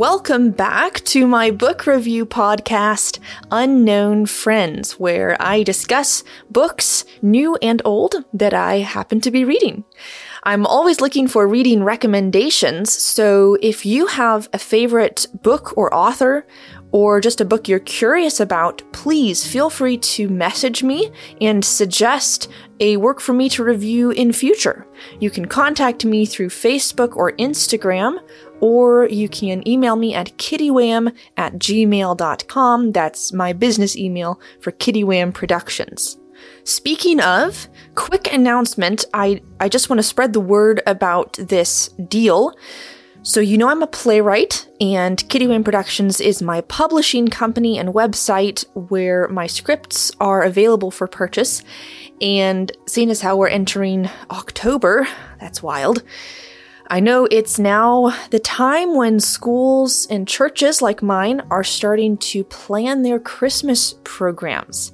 Welcome back to my book review podcast, Unknown Friends, where I discuss books, new and old, that I happen to be reading. I'm always looking for reading recommendations, so if you have a favorite book or author, or just a book you're curious about, please feel free to message me and suggest a work for me to review in future. You can contact me through Facebook or Instagram, or you can email me at kittywham at gmail.com. That's my business email for Kittywham Productions. Speaking of, quick announcement, I, I just want to spread the word about this deal. So, you know, I'm a playwright, and Kittywham Productions is my publishing company and website where my scripts are available for purchase. And seeing as how we're entering October, that's wild. I know it's now the time when schools and churches like mine are starting to plan their Christmas programs.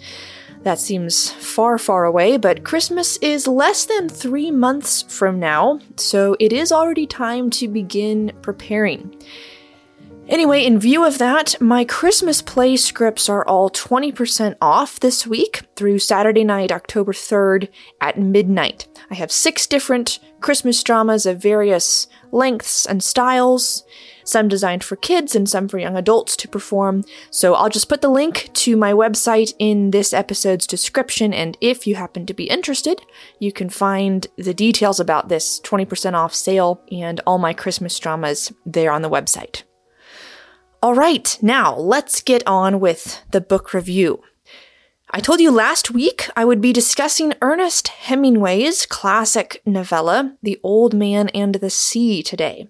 That seems far, far away, but Christmas is less than three months from now, so it is already time to begin preparing. Anyway, in view of that, my Christmas play scripts are all 20% off this week through Saturday night, October 3rd at midnight. I have six different Christmas dramas of various lengths and styles, some designed for kids and some for young adults to perform. So I'll just put the link to my website in this episode's description, and if you happen to be interested, you can find the details about this 20% off sale and all my Christmas dramas there on the website. All right, now let's get on with the book review. I told you last week I would be discussing Ernest Hemingway's classic novella, The Old Man and the Sea, today.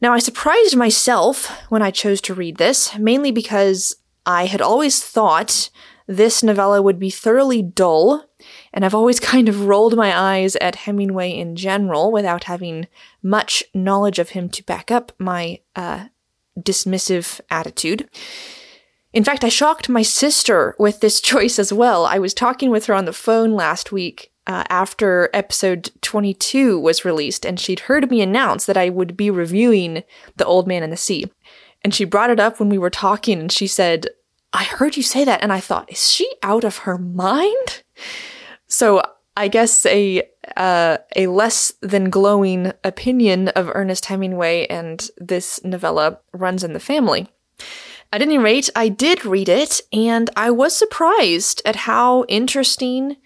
Now, I surprised myself when I chose to read this, mainly because I had always thought this novella would be thoroughly dull, and I've always kind of rolled my eyes at Hemingway in general without having much knowledge of him to back up my uh, dismissive attitude. In fact, I shocked my sister with this choice as well. I was talking with her on the phone last week uh, after episode 22 was released, and she'd heard me announce that I would be reviewing The Old Man and the Sea. And she brought it up when we were talking, and she said, I heard you say that, and I thought, is she out of her mind? So I guess a uh, a less than glowing opinion of Ernest Hemingway and this novella runs in the family. At any rate, I did read it, and I was surprised at how interesting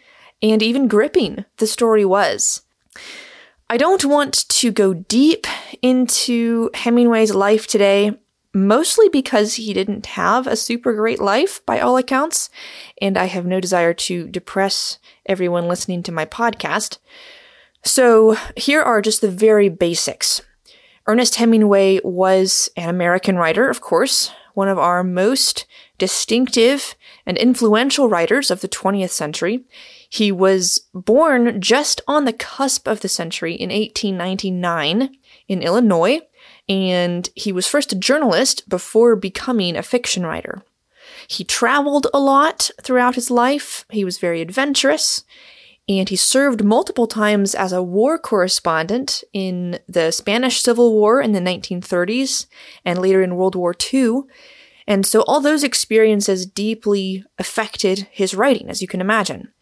and even gripping the story was. I don't want to go deep into Hemingway's life today, mostly because he didn't have a super great life by all accounts, and I have no desire to depress everyone listening to my podcast. So here are just the very basics. Ernest Hemingway was an American writer, of course, one of our most distinctive and influential writers of the 20th century. He was born just on the cusp of the century in 1899 in Illinois, and he was first a journalist before becoming a fiction writer. He traveled a lot throughout his life. He was very adventurous. And he served multiple times as a war correspondent in the Spanish Civil War in the 1930s and later in World War II. And so all those experiences deeply affected his writing, as you can imagine.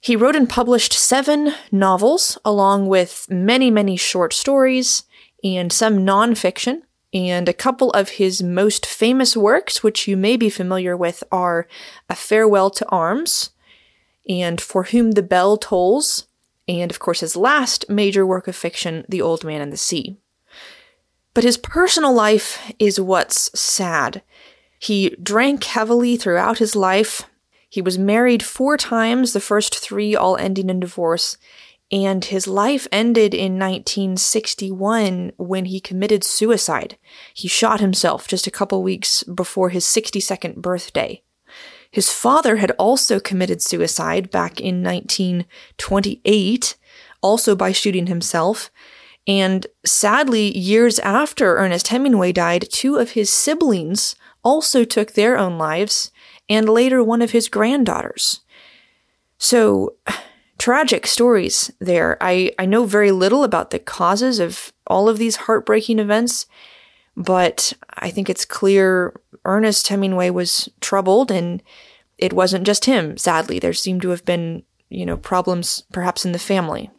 He wrote and published seven novels, along with many, many short stories and some nonfiction. And a couple of his most famous works, which you may be familiar with, are A Farewell to Arms and For Whom the Bell Tolls, and of course his last major work of fiction, The Old Man and the Sea. But his personal life is what's sad. He drank heavily throughout his life. He was married four times, the first three all ending in divorce, and his life ended in 1961 when he committed suicide. He shot himself just a couple weeks before his 62nd birthday. His father had also committed suicide back in 1928, also by shooting himself. And sadly, years after Ernest Hemingway died, two of his siblings also took their own lives, and later one of his granddaughters. So, tragic stories there. I, I know very little about the causes of all of these heartbreaking events, but I think it's clear Ernest Hemingway was troubled and it wasn't just him, sadly. There seemed to have been, you know, problems perhaps in the family.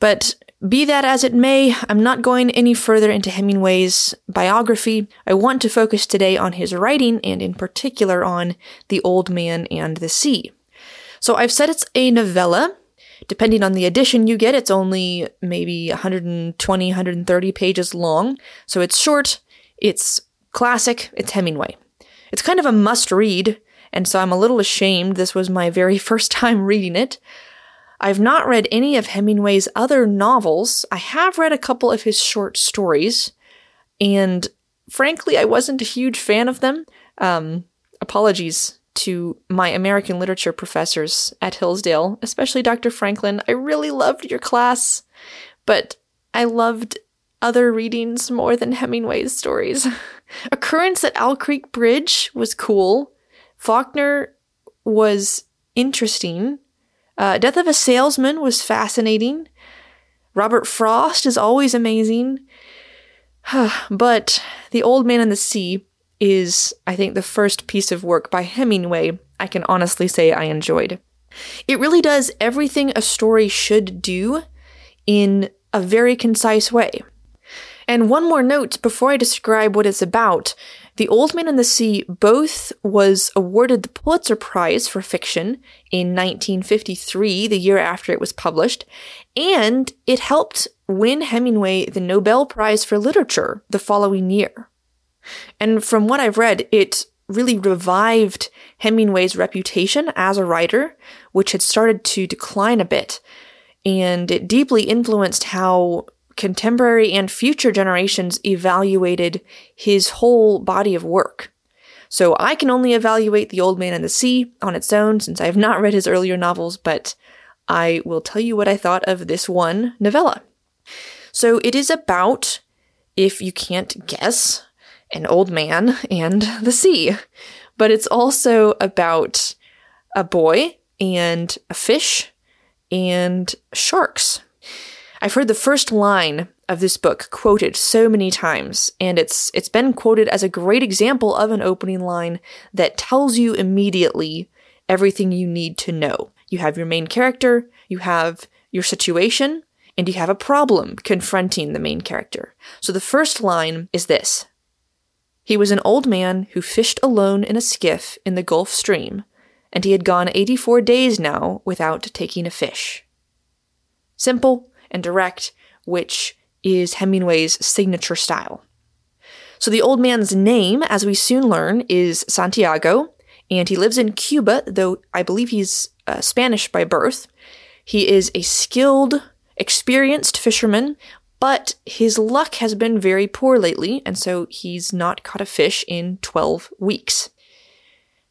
But be that as it may, I'm not going any further into Hemingway's biography. I want to focus today on his writing and in particular on The Old Man and the Sea. So I've said it's a novella. Depending on the edition you get, it's only maybe 120, 130 pages long. So it's short, it's classic, it's Hemingway. It's kind of a must read, and so I'm a little ashamed this was my very first time reading it. I've not read any of Hemingway's other novels. I have read a couple of his short stories, and frankly, I wasn't a huge fan of them. Um, apologies to my American literature professors at Hillsdale, especially Dr. Franklin. I really loved your class, but I loved other readings more than Hemingway's stories. Occurrence at Owl Creek Bridge was cool. Faulkner was interesting. Uh, Death of a Salesman was fascinating. Robert Frost is always amazing. but The Old Man and the Sea is, I think, the first piece of work by Hemingway I can honestly say I enjoyed. It really does everything a story should do in a very concise way. And one more note before I describe what it's about. The Old Man and the Sea both was awarded the Pulitzer Prize for fiction in 1953, the year after it was published, and it helped win Hemingway the Nobel Prize for Literature the following year. And from what I've read, it really revived Hemingway's reputation as a writer, which had started to decline a bit. And it deeply influenced how contemporary and future generations evaluated his whole body of work. So I can only evaluate The Old Man and the Sea on its own since I have not read his earlier novels, but I will tell you what I thought of this one novella. So it is about, if you can't guess, an old man and the sea. But it's also about a boy and a fish and sharks. I've heard the first line of this book quoted so many times, and it's it's been quoted as a great example of an opening line that tells you immediately everything you need to know. You have your main character, you have your situation, and you have a problem confronting the main character. So the first line is this He was an old man who fished alone in a skiff in the Gulf Stream, and he had gone 84 days now without taking a fish. Simple, and direct, which is Hemingway's signature style. So the old man's name, as we soon learn, is Santiago, and he lives in Cuba, though I believe he's uh, Spanish by birth. He is a skilled, experienced fisherman, but his luck has been very poor lately, and so he's not caught a fish in 12 weeks.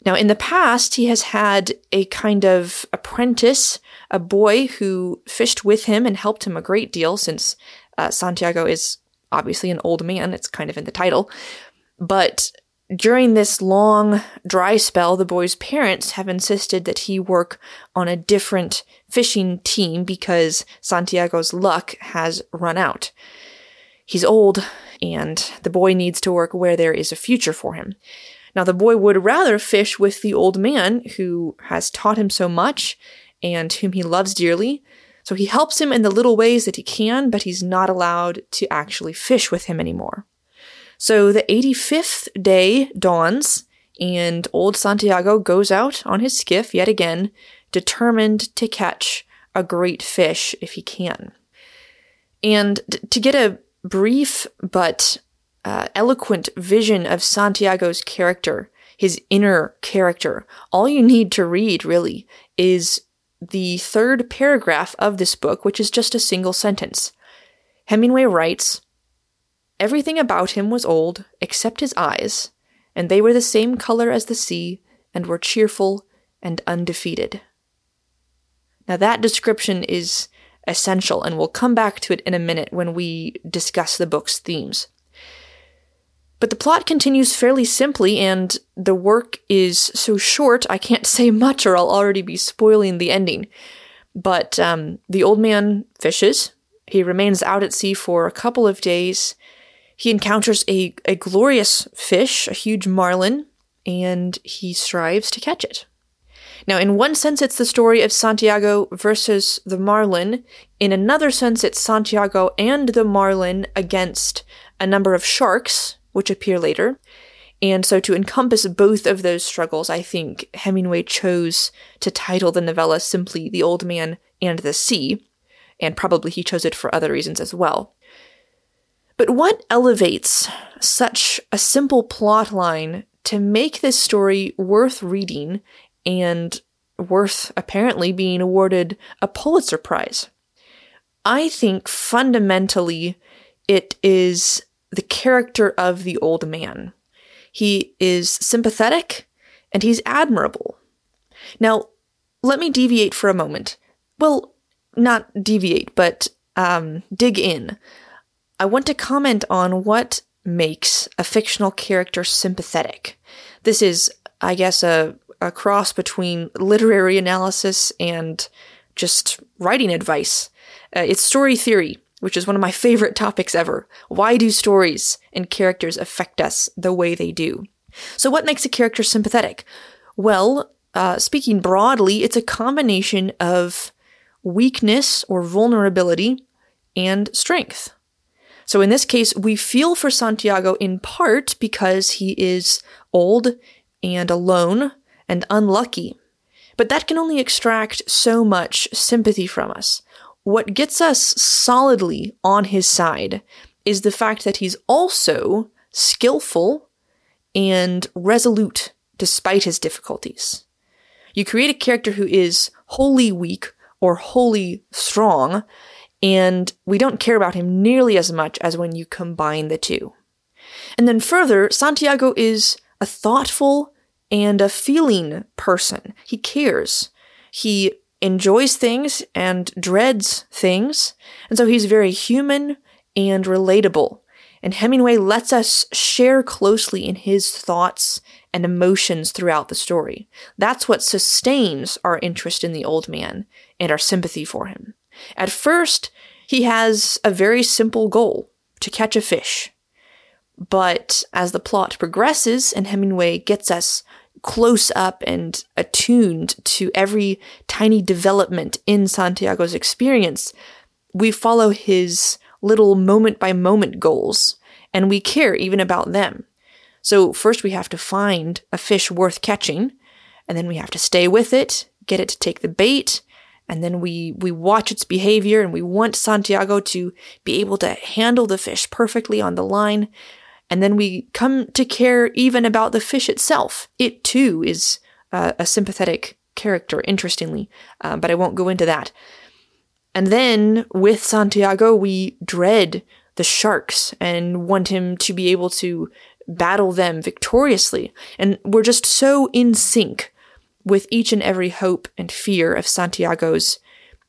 Now, in the past, he has had a kind of apprentice, a boy who fished with him and helped him a great deal since uh, Santiago is obviously an old man. It's kind of in the title. But during this long dry spell, the boy's parents have insisted that he work on a different fishing team because Santiago's luck has run out. He's old, and the boy needs to work where there is a future for him. Now, the boy would rather fish with the old man who has taught him so much and whom he loves dearly. So he helps him in the little ways that he can, but he's not allowed to actually fish with him anymore. So the 85th day dawns, and old Santiago goes out on his skiff yet again, determined to catch a great fish if he can. And to get a brief but uh, eloquent vision of Santiago's character, his inner character. All you need to read, really, is the third paragraph of this book, which is just a single sentence. Hemingway writes Everything about him was old, except his eyes, and they were the same color as the sea, and were cheerful and undefeated. Now, that description is essential, and we'll come back to it in a minute when we discuss the book's themes. But the plot continues fairly simply, and the work is so short I can't say much or I'll already be spoiling the ending. But um, the old man fishes. He remains out at sea for a couple of days. He encounters a, a glorious fish, a huge marlin, and he strives to catch it. Now, in one sense, it's the story of Santiago versus the Marlin. In another sense, it's Santiago and the Marlin against a number of sharks, which appear later. And so, to encompass both of those struggles, I think Hemingway chose to title the novella simply The Old Man and the Sea, and probably he chose it for other reasons as well. But what elevates such a simple plot line to make this story worth reading and worth apparently being awarded a Pulitzer Prize. I think fundamentally it is the character of the old man. He is sympathetic and he's admirable. Now, let me deviate for a moment. Well, not deviate, but um, dig in. I want to comment on what makes a fictional character sympathetic. This is, I guess, a a cross between literary analysis and just writing advice. Uh, it's story theory, which is one of my favorite topics ever. Why do stories and characters affect us the way they do? So, what makes a character sympathetic? Well, uh, speaking broadly, it's a combination of weakness or vulnerability and strength. So, in this case, we feel for Santiago in part because he is old and alone and unlucky. But that can only extract so much sympathy from us. What gets us solidly on his side is the fact that he's also skillful and resolute despite his difficulties. You create a character who is wholly weak or wholly strong, and we don't care about him nearly as much as when you combine the two. And then further, Santiago is a thoughtful and a feeling person. He cares. He enjoys things and dreads things. And so he's very human and relatable. And Hemingway lets us share closely in his thoughts and emotions throughout the story. That's what sustains our interest in the old man and our sympathy for him. At first, he has a very simple goal to catch a fish. But as the plot progresses and Hemingway gets us close up and attuned to every tiny development in Santiago's experience, we follow his little moment by moment goals and we care even about them. So, first we have to find a fish worth catching, and then we have to stay with it, get it to take the bait, and then we, we watch its behavior and we want Santiago to be able to handle the fish perfectly on the line. And then we come to care even about the fish itself. It too is uh, a sympathetic character, interestingly, uh, but I won't go into that. And then with Santiago, we dread the sharks and want him to be able to battle them victoriously. And we're just so in sync with each and every hope and fear of Santiago's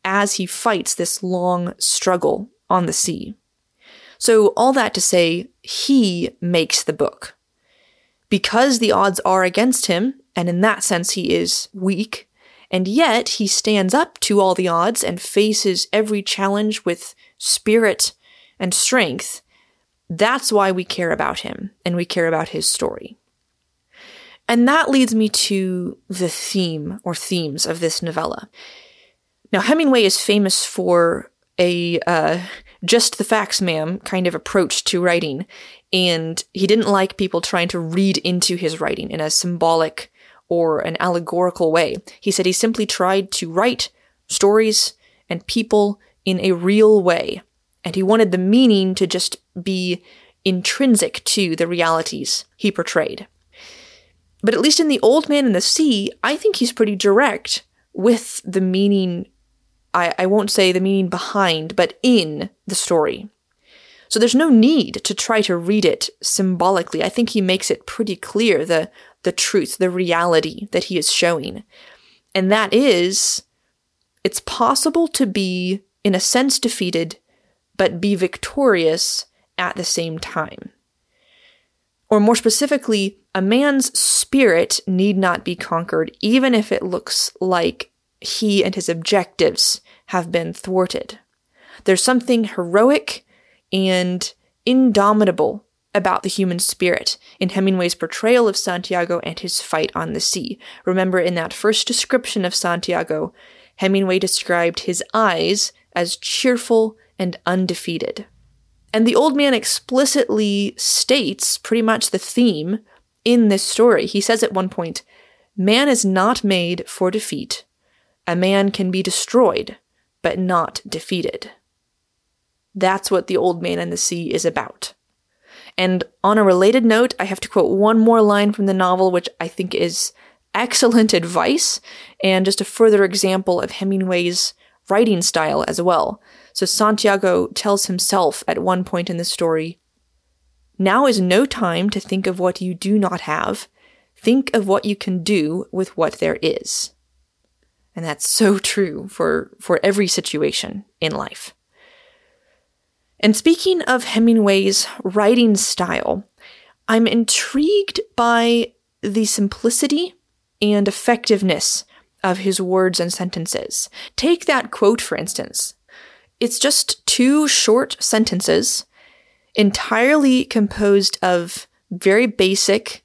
as he fights this long struggle on the sea. So, all that to say, he makes the book. Because the odds are against him, and in that sense he is weak, and yet he stands up to all the odds and faces every challenge with spirit and strength. That's why we care about him and we care about his story. And that leads me to the theme or themes of this novella. Now, Hemingway is famous for a uh, just the facts, ma'am kind of approach to writing. And he didn't like people trying to read into his writing in a symbolic or an allegorical way. He said he simply tried to write stories and people in a real way. And he wanted the meaning to just be intrinsic to the realities he portrayed. But at least in The Old Man and the Sea, I think he's pretty direct with the meaning I, I won't say the meaning behind, but in the story. So there's no need to try to read it symbolically. I think he makes it pretty clear the the truth, the reality that he is showing. And that is it's possible to be in a sense defeated but be victorious at the same time. Or more specifically, a man's spirit need not be conquered even if it looks like he and his objectives have been thwarted. There's something heroic and indomitable about the human spirit in Hemingway's portrayal of Santiago and his fight on the sea. Remember, in that first description of Santiago, Hemingway described his eyes as cheerful and undefeated. And the old man explicitly states pretty much the theme in this story. He says at one point, Man is not made for defeat. A man can be destroyed, but not defeated. That's what The Old Man and the Sea is about. And on a related note, I have to quote one more line from the novel, which I think is excellent advice and just a further example of Hemingway's writing style as well. So Santiago tells himself at one point in the story Now is no time to think of what you do not have. Think of what you can do with what there is. And that's so true for, for every situation in life. And speaking of Hemingway's writing style, I'm intrigued by the simplicity and effectiveness of his words and sentences. Take that quote, for instance. It's just two short sentences, entirely composed of very basic,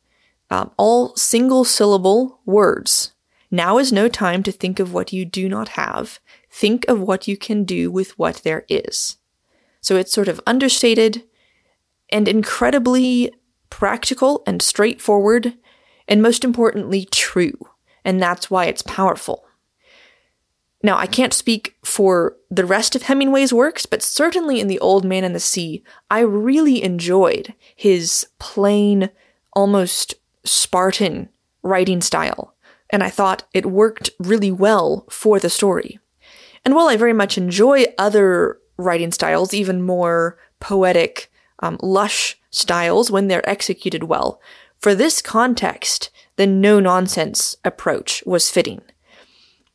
um, all single syllable words. Now is no time to think of what you do not have. Think of what you can do with what there is. So it's sort of understated and incredibly practical and straightforward, and most importantly, true. And that's why it's powerful. Now, I can't speak for the rest of Hemingway's works, but certainly in The Old Man and the Sea, I really enjoyed his plain, almost Spartan writing style, and I thought it worked really well for the story. And while I very much enjoy other writing styles, even more poetic, um, lush styles when they're executed well. For this context, the no nonsense approach was fitting.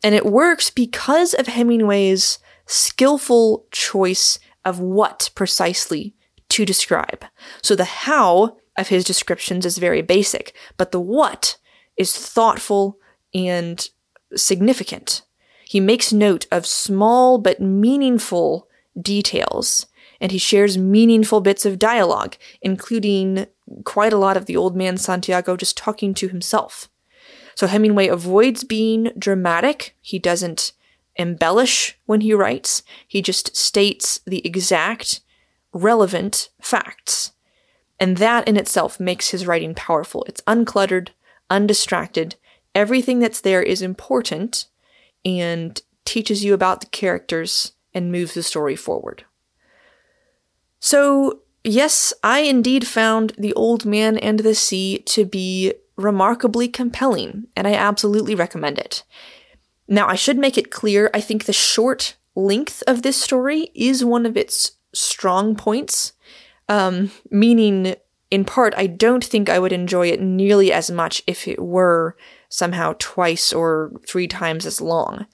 And it works because of Hemingway's skillful choice of what precisely to describe. So the how of his descriptions is very basic, but the what is thoughtful and significant. He makes note of small but meaningful details, and he shares meaningful bits of dialogue, including quite a lot of the old man Santiago just talking to himself. So Hemingway avoids being dramatic. He doesn't embellish when he writes. He just states the exact, relevant facts. And that in itself makes his writing powerful. It's uncluttered, undistracted. Everything that's there is important and teaches you about the characters and moves the story forward. So, yes, I indeed found The Old Man and the Sea to be remarkably compelling, and I absolutely recommend it. Now, I should make it clear I think the short length of this story is one of its strong points, um, meaning, in part, I don't think I would enjoy it nearly as much if it were somehow twice or three times as long.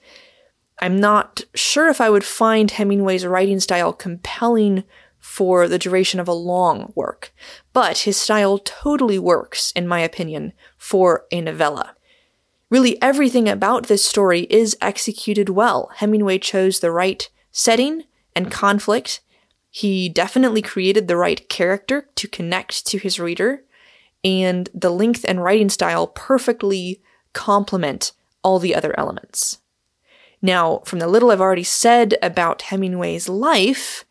I'm not sure if I would find Hemingway's writing style compelling for the duration of a long work, but his style totally works, in my opinion, for a novella. Really, everything about this story is executed well. Hemingway chose the right setting and conflict. He definitely created the right character to connect to his reader, and the length and writing style perfectly complement all the other elements. Now, from the little I've already said about Hemingway's life,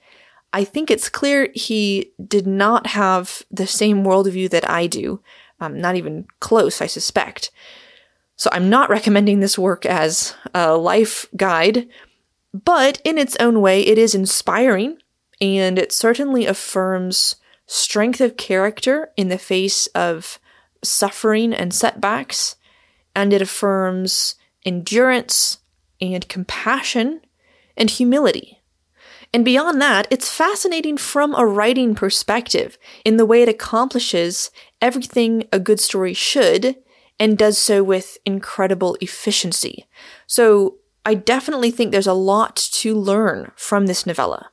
I think it's clear he did not have the same worldview that I do. Um, not even close, I suspect. So I'm not recommending this work as a life guide, but in its own way, it is inspiring and it certainly affirms strength of character in the face of suffering and setbacks, and it affirms endurance and compassion and humility. And beyond that, it's fascinating from a writing perspective in the way it accomplishes everything a good story should and does so with incredible efficiency. So I definitely think there's a lot to learn from this novella.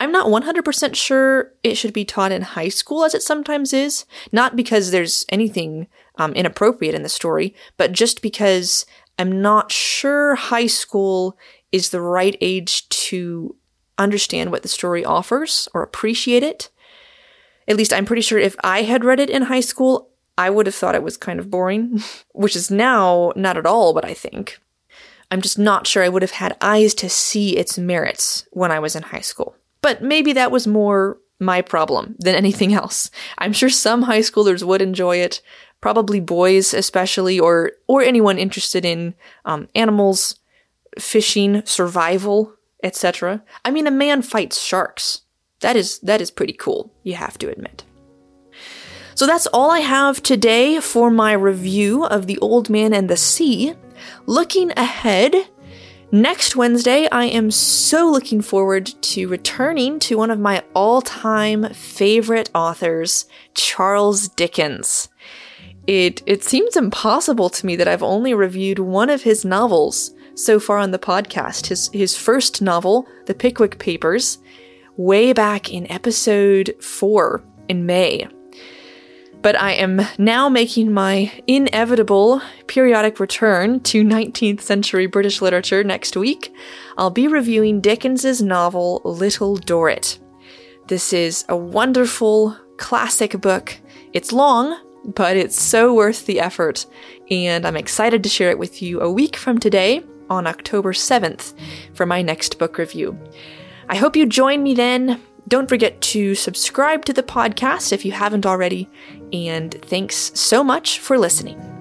I'm not 100% sure it should be taught in high school as it sometimes is, not because there's anything um, inappropriate in the story, but just because I'm not sure high school is the right age to understand what the story offers or appreciate it. At least I'm pretty sure if I had read it in high school, I would have thought it was kind of boring, which is now not at all what I think. I'm just not sure I would have had eyes to see its merits when I was in high school. But maybe that was more my problem than anything else. I'm sure some high schoolers would enjoy it, probably boys especially, or or anyone interested in um, animals, fishing, survival, etc. I mean, a man fights sharks. That is that is pretty cool. You have to admit. So that's all I have today for my review of The Old Man and the Sea. Looking ahead, Next Wednesday, I am so looking forward to returning to one of my all time favorite authors, Charles Dickens. It, it seems impossible to me that I've only reviewed one of his novels so far on the podcast. His, his first novel, The Pickwick Papers, way back in episode four in May. But I am now making my inevitable periodic return to 19th century British literature next week. I'll be reviewing Dickens's novel Little Dorrit. This is a wonderful classic book. It's long, but it's so worth the effort, and I'm excited to share it with you a week from today on October 7th for my next book review. I hope you join me then. Don't forget to subscribe to the podcast if you haven't already, and thanks so much for listening.